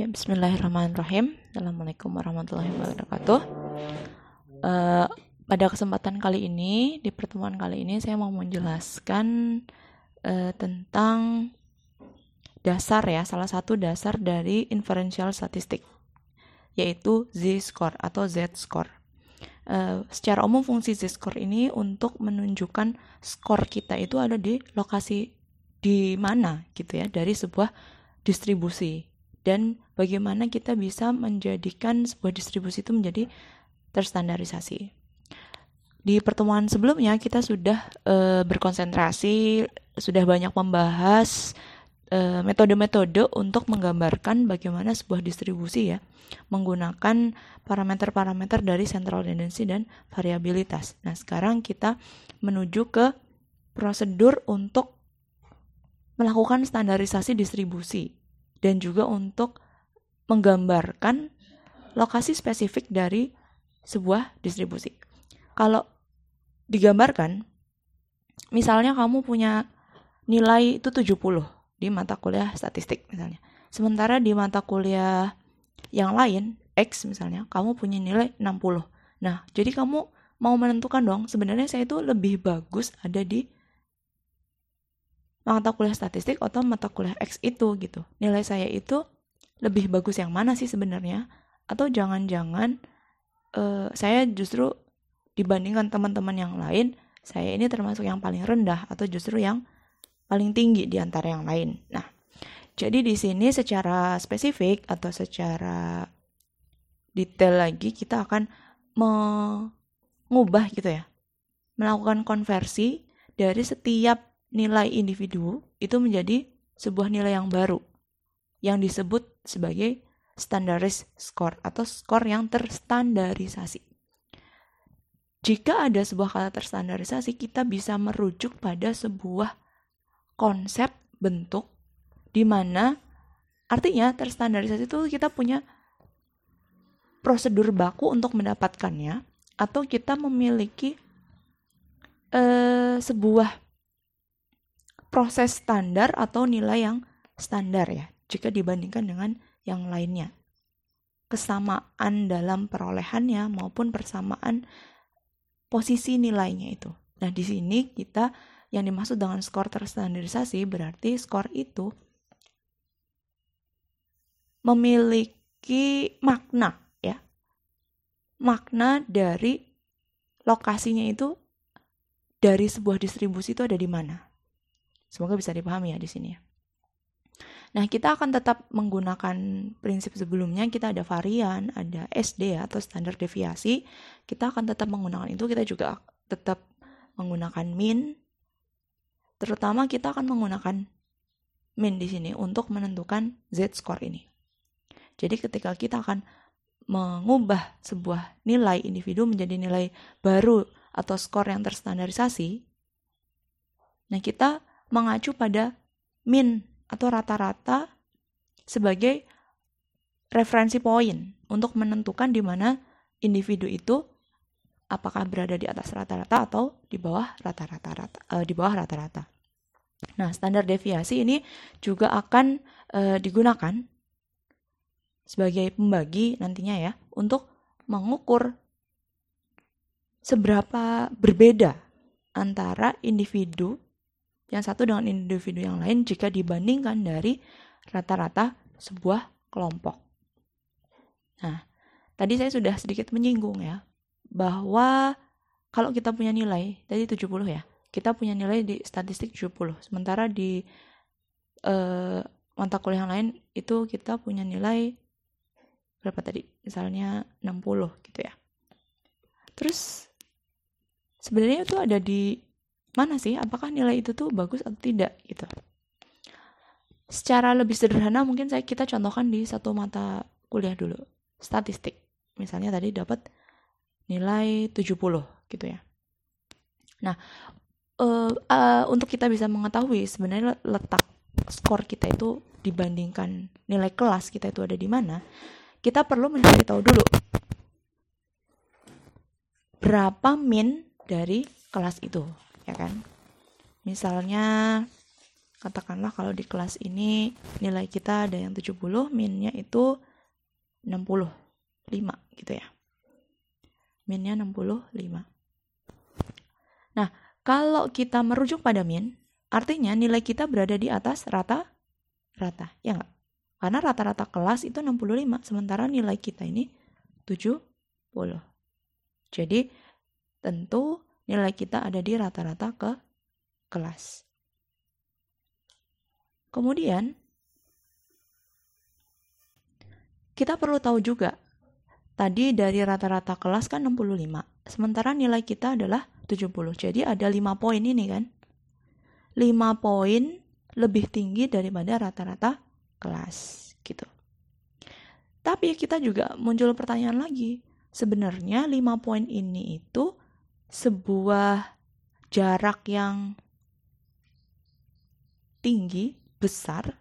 Ya, Bismillahirrahmanirrahim. Assalamualaikum warahmatullahi wabarakatuh. Uh, pada kesempatan kali ini, di pertemuan kali ini, saya mau menjelaskan uh, tentang dasar ya, salah satu dasar dari inferential statistik, yaitu z-score atau z-score. Uh, secara umum fungsi z-score ini untuk menunjukkan skor kita itu ada di lokasi di mana gitu ya dari sebuah distribusi dan bagaimana kita bisa menjadikan sebuah distribusi itu menjadi terstandarisasi. Di pertemuan sebelumnya kita sudah e, berkonsentrasi, sudah banyak membahas eh, metode-metode untuk menggambarkan bagaimana sebuah distribusi ya menggunakan parameter-parameter dari central tendency dan variabilitas. Nah, sekarang kita menuju ke prosedur untuk melakukan standarisasi distribusi dan juga untuk menggambarkan lokasi spesifik dari sebuah distribusi. Kalau digambarkan, misalnya kamu punya nilai itu 70 di mata kuliah statistik misalnya. Sementara di mata kuliah yang lain, X misalnya, kamu punya nilai 60. Nah, jadi kamu mau menentukan dong, sebenarnya saya itu lebih bagus ada di mata kuliah statistik atau mata kuliah X itu gitu. Nilai saya itu lebih bagus yang mana sih sebenarnya? Atau jangan-jangan uh, saya justru dibandingkan teman-teman yang lain, saya ini termasuk yang paling rendah atau justru yang paling tinggi di antara yang lain. Nah, jadi di sini secara spesifik atau secara detail lagi kita akan mengubah gitu ya. Melakukan konversi dari setiap nilai individu itu menjadi sebuah nilai yang baru yang disebut sebagai standaris score atau skor yang terstandarisasi. Jika ada sebuah kata terstandarisasi, kita bisa merujuk pada sebuah konsep bentuk di mana artinya terstandarisasi itu kita punya prosedur baku untuk mendapatkannya atau kita memiliki uh, sebuah proses standar atau nilai yang standar ya jika dibandingkan dengan yang lainnya. Kesamaan dalam perolehannya maupun persamaan posisi nilainya itu. Nah, di sini kita yang dimaksud dengan skor terstandarisasi berarti skor itu memiliki makna ya. Makna dari lokasinya itu dari sebuah distribusi itu ada di mana. Semoga bisa dipahami ya di sini ya. Nah, kita akan tetap menggunakan prinsip sebelumnya. Kita ada varian, ada SD atau standar deviasi. Kita akan tetap menggunakan itu. Kita juga tetap menggunakan min. Terutama kita akan menggunakan min di sini untuk menentukan z-score ini. Jadi ketika kita akan mengubah sebuah nilai individu menjadi nilai baru atau skor yang terstandarisasi, nah kita mengacu pada min atau rata-rata sebagai referensi poin untuk menentukan di mana individu itu apakah berada di atas rata-rata atau di bawah rata-rata rata, uh, di bawah rata-rata. Nah, standar deviasi ini juga akan uh, digunakan sebagai pembagi nantinya ya untuk mengukur seberapa berbeda antara individu yang satu dengan individu yang lain jika dibandingkan dari rata-rata sebuah kelompok. Nah, tadi saya sudah sedikit menyinggung ya, bahwa kalau kita punya nilai, tadi 70 ya, kita punya nilai di statistik 70, sementara di eh, mata kuliah yang lain itu kita punya nilai berapa tadi? Misalnya 60 gitu ya. Terus sebenarnya itu ada di mana sih apakah nilai itu tuh bagus atau tidak gitu. Secara lebih sederhana mungkin saya kita contohkan di satu mata kuliah dulu, statistik. Misalnya tadi dapat nilai 70 gitu ya. Nah, uh, uh, untuk kita bisa mengetahui sebenarnya letak skor kita itu dibandingkan nilai kelas kita itu ada di mana, kita perlu mencari tahu dulu berapa min dari kelas itu ya kan misalnya katakanlah kalau di kelas ini nilai kita ada yang 70, minnya itu 65 gitu ya. Minnya 65. Nah, kalau kita merujuk pada min, artinya nilai kita berada di atas rata-rata, ya enggak? Karena rata-rata kelas itu 65, sementara nilai kita ini 70. Jadi, tentu nilai kita ada di rata-rata ke kelas. Kemudian, kita perlu tahu juga, tadi dari rata-rata kelas kan 65, sementara nilai kita adalah 70. Jadi ada 5 poin ini kan. 5 poin lebih tinggi daripada rata-rata kelas gitu. Tapi kita juga muncul pertanyaan lagi. Sebenarnya 5 poin ini itu sebuah jarak yang tinggi, besar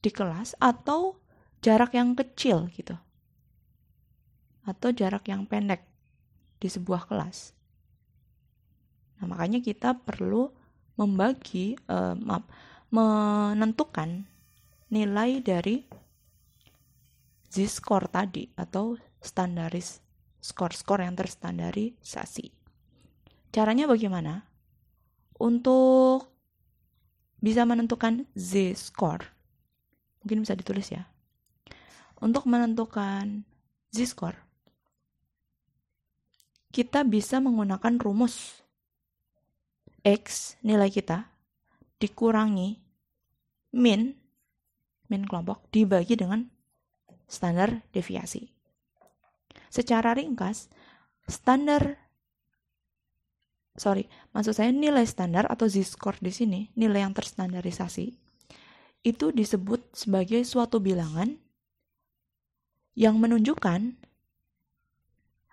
di kelas atau jarak yang kecil gitu. Atau jarak yang pendek di sebuah kelas. Nah, makanya kita perlu membagi uh, maaf, menentukan nilai dari z-score tadi atau standaris skor-skor yang terstandarisasi. Caranya bagaimana? Untuk bisa menentukan z-score, mungkin bisa ditulis ya. Untuk menentukan z-score, kita bisa menggunakan rumus x nilai kita dikurangi min min kelompok dibagi dengan standar deviasi. Secara ringkas, standar sorry, maksud saya nilai standar atau z-score di sini, nilai yang terstandarisasi, itu disebut sebagai suatu bilangan yang menunjukkan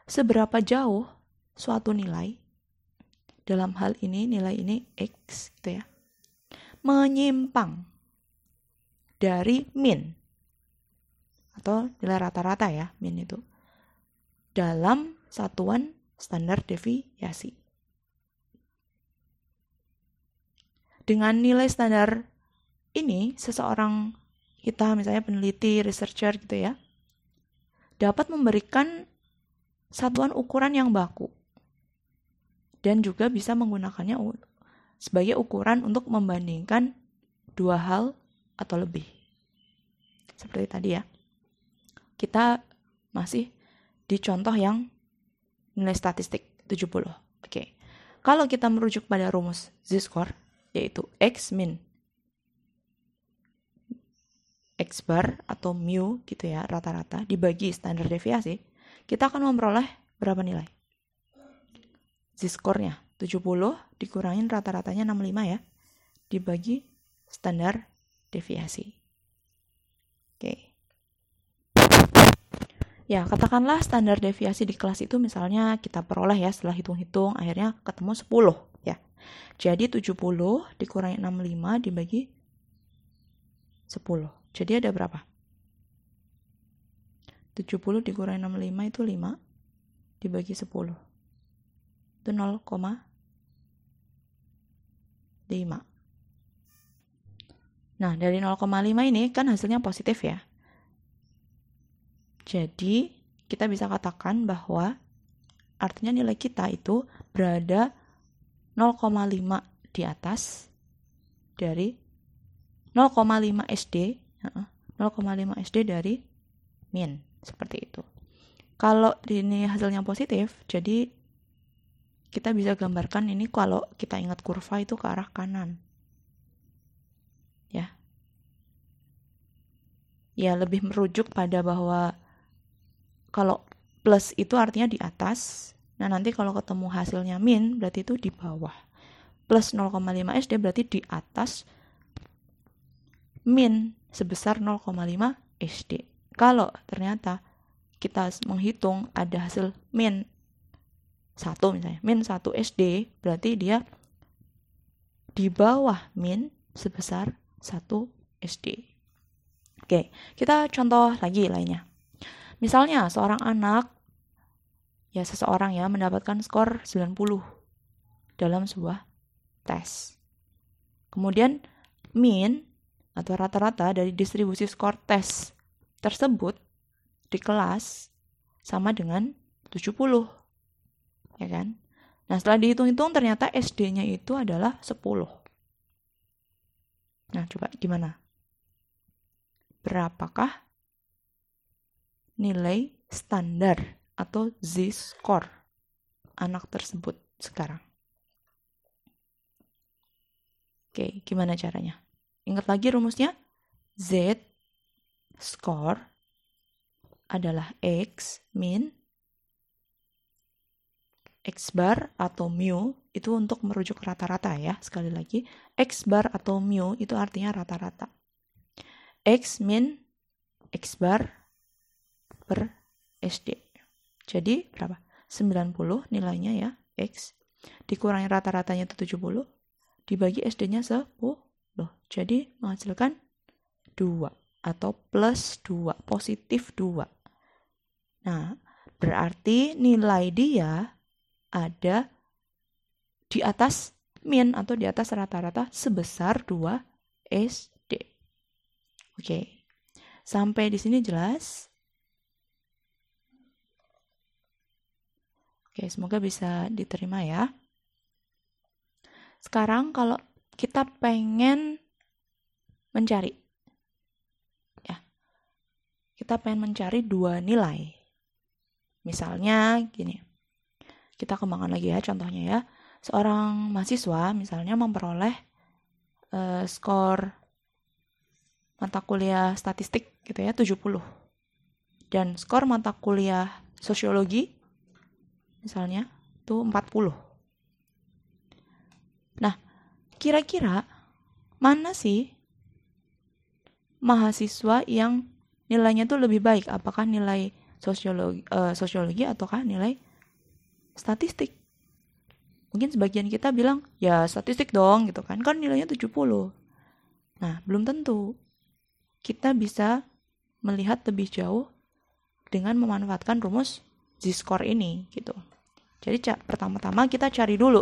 seberapa jauh suatu nilai dalam hal ini nilai ini x gitu ya menyimpang dari min atau nilai rata-rata ya min itu dalam satuan standar deviasi. Dengan nilai standar ini seseorang kita misalnya peneliti, researcher gitu ya, dapat memberikan satuan ukuran yang baku dan juga bisa menggunakannya sebagai ukuran untuk membandingkan dua hal atau lebih. Seperti tadi ya. Kita masih di contoh yang nilai statistik 70. Oke. Kalau kita merujuk pada rumus z-score yaitu x min x bar atau mu gitu ya rata-rata dibagi standar deviasi, kita akan memperoleh berapa nilai? Z-score-nya 70 dikurangin rata-ratanya 65 ya. Dibagi standar deviasi. Oke. Ya, katakanlah standar deviasi di kelas itu misalnya kita peroleh ya setelah hitung-hitung akhirnya ketemu 10 ya. Jadi 70 dikurangi 65 dibagi 10. Jadi ada berapa? 70 dikurangi 65 itu 5 dibagi 10. Itu 0,5. Nah, dari 0,5 ini kan hasilnya positif ya. Jadi, kita bisa katakan bahwa artinya nilai kita itu berada 0,5 di atas dari 0,5 SD, 0,5 SD dari min, seperti itu. Kalau ini hasilnya positif, jadi kita bisa gambarkan ini kalau kita ingat kurva itu ke arah kanan. ya lebih merujuk pada bahwa kalau plus itu artinya di atas. Nah, nanti kalau ketemu hasilnya min berarti itu di bawah. Plus 0,5 SD berarti di atas min sebesar 0,5 SD. Kalau ternyata kita menghitung ada hasil min 1 misalnya, min 1 SD berarti dia di bawah min sebesar 1 SD. Oke, kita contoh lagi lainnya. Misalnya seorang anak ya seseorang ya mendapatkan skor 90 dalam sebuah tes. Kemudian mean atau rata-rata dari distribusi skor tes tersebut di kelas sama dengan 70. Ya kan? Nah, setelah dihitung-hitung ternyata SD-nya itu adalah 10. Nah, coba gimana? Berapakah nilai standar atau z-score anak tersebut sekarang? Oke, gimana caranya? Ingat lagi rumusnya? Z score adalah X min X bar atau mu itu untuk merujuk rata-rata ya. Sekali lagi, X bar atau mu itu artinya rata-rata. X min X bar per SD. Jadi berapa? 90 nilainya ya, X. Dikurangi rata-ratanya itu 70 dibagi SD-nya 10. Jadi menghasilkan 2 atau plus 2, positif 2. Nah, berarti nilai dia ada di atas min atau di atas rata-rata sebesar 2 SD. Oke. Sampai di sini jelas? Oke, semoga bisa diterima ya. Sekarang kalau kita pengen mencari ya. Kita pengen mencari dua nilai. Misalnya gini. Kita kembangkan lagi ya contohnya ya. Seorang mahasiswa misalnya memperoleh uh, skor mata kuliah statistik gitu ya 70. Dan skor mata kuliah sosiologi misalnya itu 40. Nah, kira-kira mana sih mahasiswa yang nilainya tuh lebih baik? Apakah nilai sosiologi, uh, sosiologi ataukah nilai statistik? Mungkin sebagian kita bilang, ya statistik dong gitu kan, kan nilainya 70. Nah, belum tentu. Kita bisa melihat lebih jauh dengan memanfaatkan rumus Z-score ini gitu. Jadi pertama-tama kita cari dulu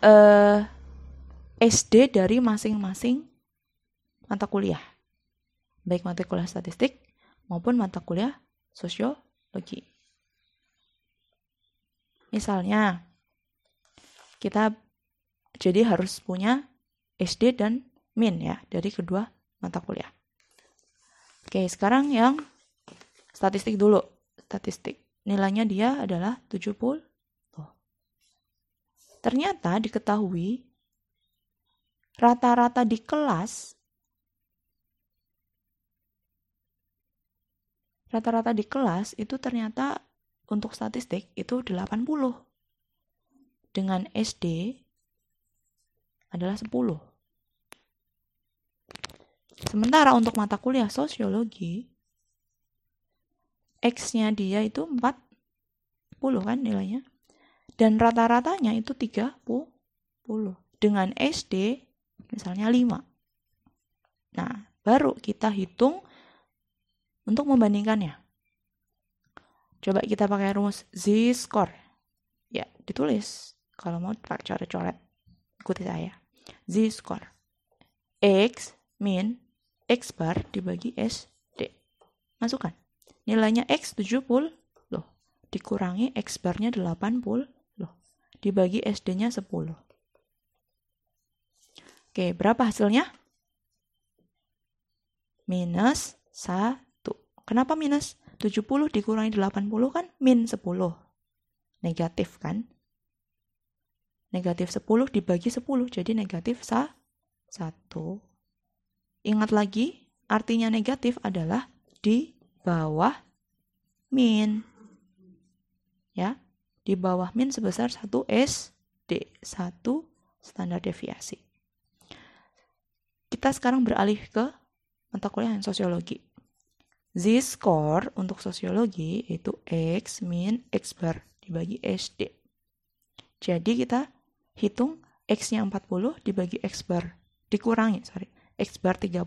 eh, SD dari masing-masing mata kuliah. Baik mata kuliah statistik maupun mata kuliah sosiologi. Misalnya, kita jadi harus punya SD dan min ya dari kedua mata kuliah. Oke, sekarang yang statistik dulu. Statistik. Nilainya dia adalah 70 Ternyata diketahui rata-rata di kelas rata-rata di kelas itu ternyata untuk statistik itu 80. Dengan SD adalah 10. Sementara untuk mata kuliah sosiologi X-nya dia itu 40 kan nilainya. Dan rata-ratanya itu 30. Dengan SD misalnya 5. Nah, baru kita hitung untuk membandingkannya. Coba kita pakai rumus z-score. Ya, ditulis. Kalau mau pakai coret-coret, ikuti saya. Z-score. X min X bar dibagi SD. Masukkan. Nilainya X 70 loh. Dikurangi X barnya 80 dibagi SD-nya 10. Oke, berapa hasilnya? Minus 1. Kenapa minus? 70 dikurangi 80 kan min 10. Negatif kan? Negatif 10 dibagi 10, jadi negatif 1. Ingat lagi, artinya negatif adalah di bawah min. Ya, di bawah min sebesar 1 SD, 1 standar deviasi. Kita sekarang beralih ke mata kuliah yang sosiologi. Z-score untuk sosiologi itu X min X bar dibagi SD. Jadi kita hitung X-nya 40 dibagi X bar, dikurangi, sorry, X bar 30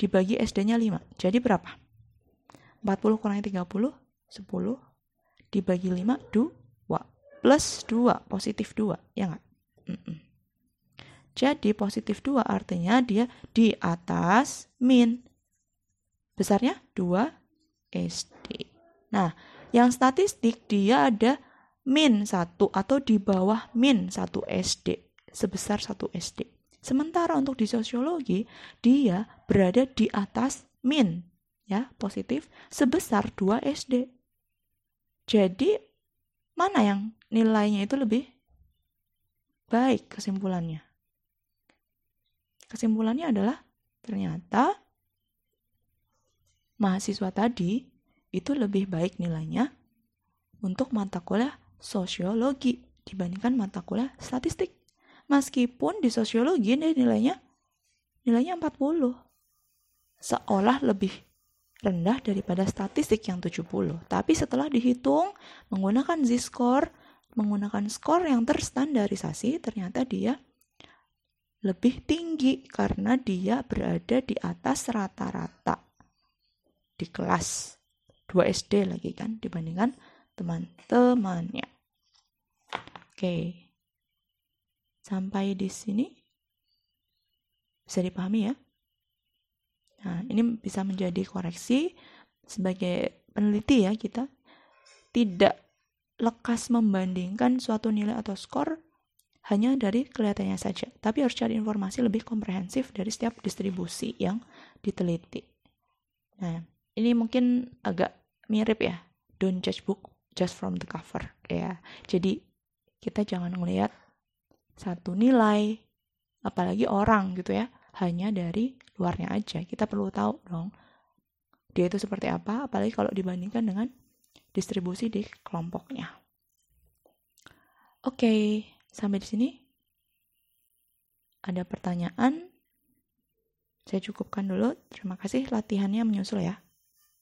dibagi SD-nya 5. Jadi berapa? 40 kurangi 30, 10 dibagi 5 2 plus 2 positif 2 ya nggak mm -mm. Jadi positif 2 artinya dia di atas min. Besarnya 2 SD. Nah, yang statistik dia ada min 1 atau di bawah min 1 SD. Sebesar 1 SD. Sementara untuk di sosiologi, dia berada di atas min. Ya, positif sebesar 2 SD. Jadi, mana yang nilainya itu lebih baik kesimpulannya? Kesimpulannya adalah ternyata mahasiswa tadi itu lebih baik nilainya untuk mata kuliah sosiologi dibandingkan mata kuliah statistik. Meskipun di sosiologi nilainya nilainya 40. Seolah lebih rendah daripada statistik yang 70. Tapi setelah dihitung menggunakan z-score, menggunakan skor yang terstandarisasi, ternyata dia lebih tinggi karena dia berada di atas rata-rata di kelas 2 SD lagi kan dibandingkan teman-temannya. Oke. Sampai di sini bisa dipahami ya? Nah, ini bisa menjadi koreksi sebagai peneliti ya kita tidak lekas membandingkan suatu nilai atau skor hanya dari kelihatannya saja, tapi harus cari informasi lebih komprehensif dari setiap distribusi yang diteliti. Nah, ini mungkin agak mirip ya. Don't judge book just from the cover ya. Jadi kita jangan melihat satu nilai apalagi orang gitu ya, hanya dari luarnya aja. Kita perlu tahu dong dia itu seperti apa, apalagi kalau dibandingkan dengan distribusi di kelompoknya. Oke. Sampai di sini ada pertanyaan? Saya cukupkan dulu. Terima kasih latihannya menyusul ya.